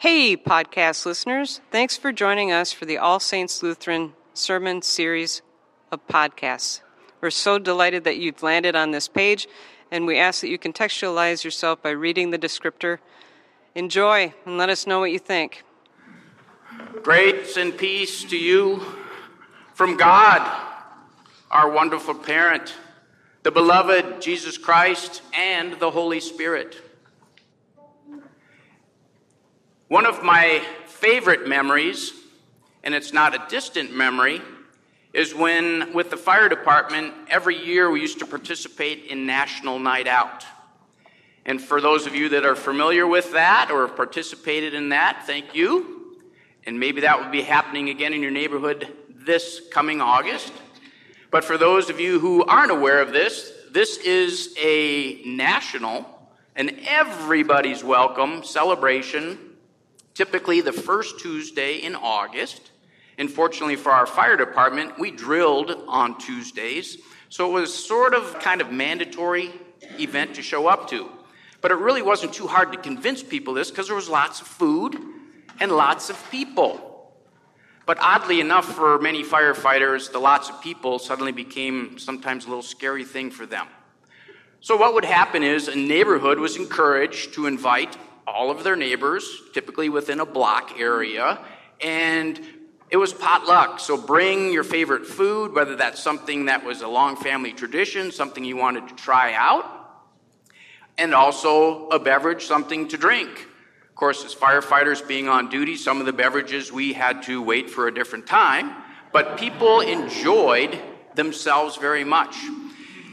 Hey, podcast listeners. Thanks for joining us for the All Saints Lutheran Sermon Series of podcasts. We're so delighted that you've landed on this page, and we ask that you contextualize yourself by reading the descriptor. Enjoy and let us know what you think. Grace and peace to you from God, our wonderful parent, the beloved Jesus Christ, and the Holy Spirit. One of my favorite memories, and it's not a distant memory, is when, with the fire department, every year we used to participate in National Night Out. And for those of you that are familiar with that or have participated in that, thank you. And maybe that will be happening again in your neighborhood this coming August. But for those of you who aren't aware of this, this is a national and everybody's welcome celebration typically the first Tuesday in August. And fortunately for our fire department, we drilled on Tuesdays. So it was sort of kind of mandatory event to show up to. But it really wasn't too hard to convince people this because there was lots of food and lots of people. But oddly enough, for many firefighters, the lots of people suddenly became sometimes a little scary thing for them. So, what would happen is a neighborhood was encouraged to invite all of their neighbors, typically within a block area, and it was potluck. So bring your favorite food, whether that's something that was a long family tradition, something you wanted to try out, and also a beverage, something to drink. Of course, as firefighters being on duty, some of the beverages we had to wait for a different time, but people enjoyed themselves very much.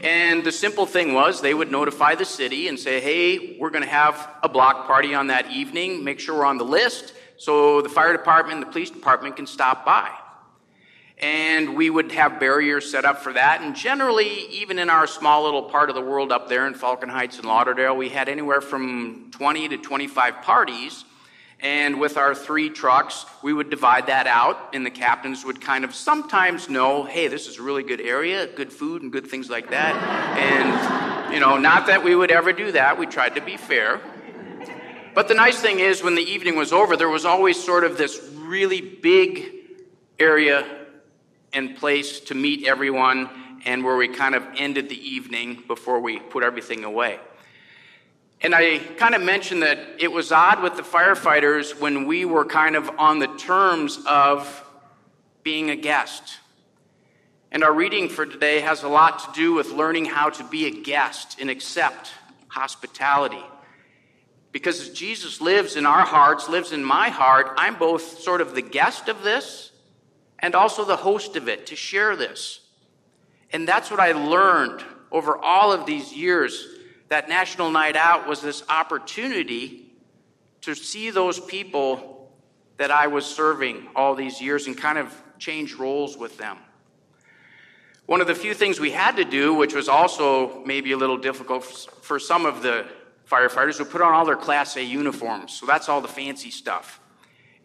And the simple thing was they would notify the city and say, hey, we're going to have a block party on that evening. Make sure we're on the list so the fire department and the police department can stop by. And we would have barriers set up for that. And generally, even in our small little part of the world up there in Falcon Heights and Lauderdale, we had anywhere from 20 to 25 parties and with our three trucks, we would divide that out, and the captains would kind of sometimes know, hey, this is a really good area, good food and good things like that. And, you know, not that we would ever do that, we tried to be fair. But the nice thing is, when the evening was over, there was always sort of this really big area and place to meet everyone, and where we kind of ended the evening before we put everything away. And I kind of mentioned that it was odd with the firefighters when we were kind of on the terms of being a guest. And our reading for today has a lot to do with learning how to be a guest and accept hospitality. Because as Jesus lives in our hearts, lives in my heart, I'm both sort of the guest of this and also the host of it to share this. And that's what I learned over all of these years that National Night Out was this opportunity to see those people that I was serving all these years and kind of change roles with them. One of the few things we had to do, which was also maybe a little difficult for some of the firefighters, would put on all their Class A uniforms. So that's all the fancy stuff.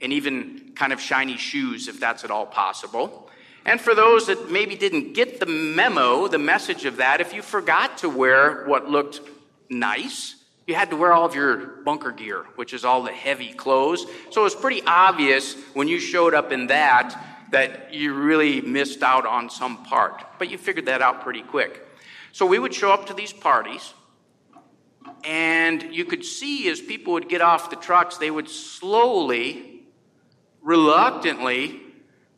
And even kind of shiny shoes, if that's at all possible. And for those that maybe didn't get the memo, the message of that, if you forgot to wear what looked nice, you had to wear all of your bunker gear, which is all the heavy clothes. So it was pretty obvious when you showed up in that that you really missed out on some part. But you figured that out pretty quick. So we would show up to these parties, and you could see as people would get off the trucks, they would slowly, reluctantly,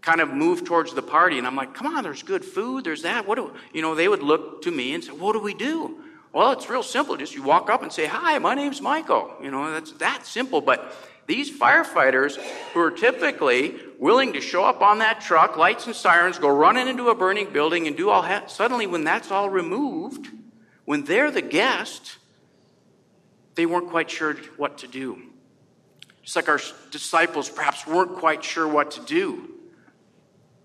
kind of move towards the party. And I'm like, come on, there's good food, there's that. What do, you know, they would look to me and say, what do we do? Well, it's real simple. Just you walk up and say, Hi, my name's Michael. You know, that's that simple. But these firefighters who are typically willing to show up on that truck, lights and sirens, go running into a burning building and do all that, suddenly when that's all removed, when they're the guest, they weren't quite sure what to do. Just like our disciples perhaps weren't quite sure what to do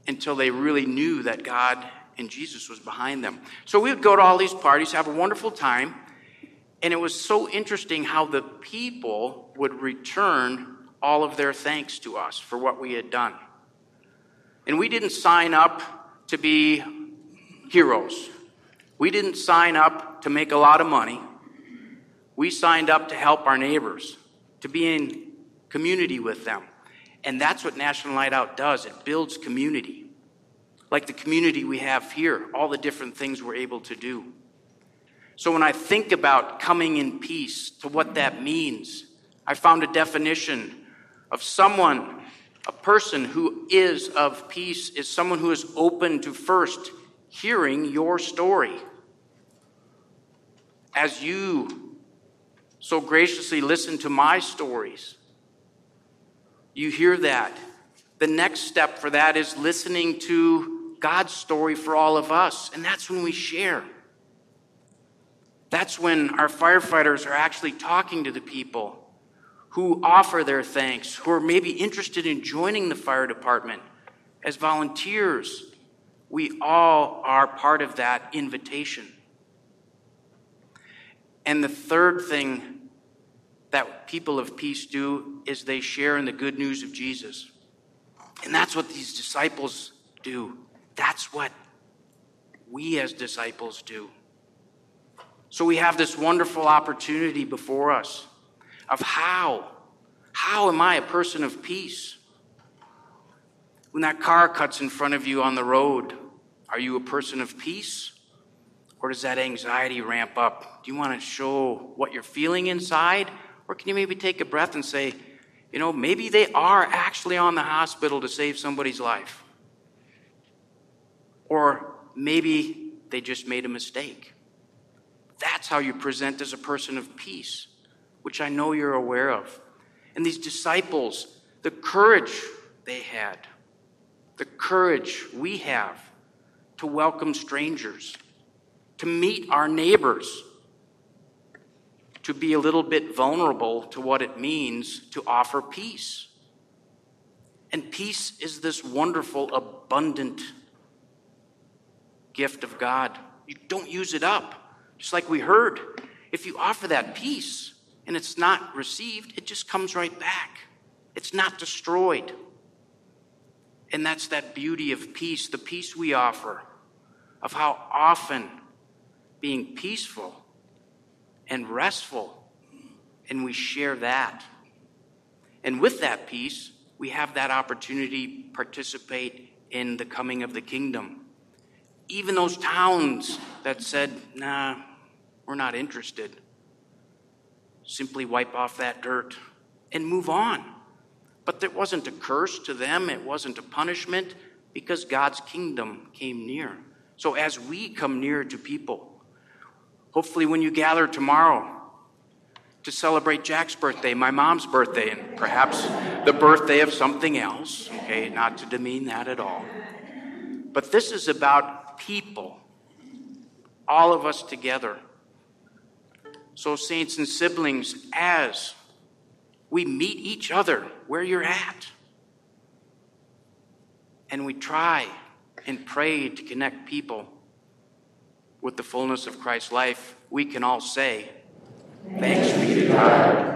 until they really knew that God and Jesus was behind them. So we would go to all these parties, have a wonderful time, and it was so interesting how the people would return all of their thanks to us for what we had done. And we didn't sign up to be heroes. We didn't sign up to make a lot of money. We signed up to help our neighbors, to be in community with them. And that's what National Night Out does it builds community. Like the community we have here, all the different things we're able to do. So when I think about coming in peace, to what that means, I found a definition of someone, a person who is of peace, is someone who is open to first hearing your story. As you so graciously listen to my stories, you hear that. The next step for that is listening to God's story for all of us, and that's when we share. That's when our firefighters are actually talking to the people who offer their thanks, who are maybe interested in joining the fire department as volunteers. We all are part of that invitation. And the third thing that people of peace do is they share in the good news of Jesus. And that's what these disciples do. That's what we as disciples do. So we have this wonderful opportunity before us of how. How am I a person of peace? When that car cuts in front of you on the road, are you a person of peace? Or does that anxiety ramp up? Do you want to show what you're feeling inside? Or can you maybe take a breath and say, you know, maybe they are actually on the hospital to save somebody's life? Or maybe they just made a mistake. That's how you present as a person of peace, which I know you're aware of. And these disciples, the courage they had, the courage we have to welcome strangers, to meet our neighbors, to be a little bit vulnerable to what it means to offer peace. And peace is this wonderful, abundant gift of God. You don't use it up. Just like we heard, if you offer that peace and it's not received, it just comes right back. It's not destroyed. And that's that beauty of peace, the peace we offer, of how often being peaceful and restful, and we share that. And with that peace, we have that opportunity participate in the coming of the kingdom. Even those towns that said, nah, we're not interested, simply wipe off that dirt and move on. But it wasn't a curse to them, it wasn't a punishment, because God's kingdom came near. So as we come near to people, hopefully when you gather tomorrow to celebrate Jack's birthday, my mom's birthday, and perhaps the birthday of something else, okay, not to demean that at all. But this is about people, all of us together. So, saints and siblings, as we meet each other where you're at. And we try and pray to connect people with the fullness of Christ's life. We can all say, Thanks be to God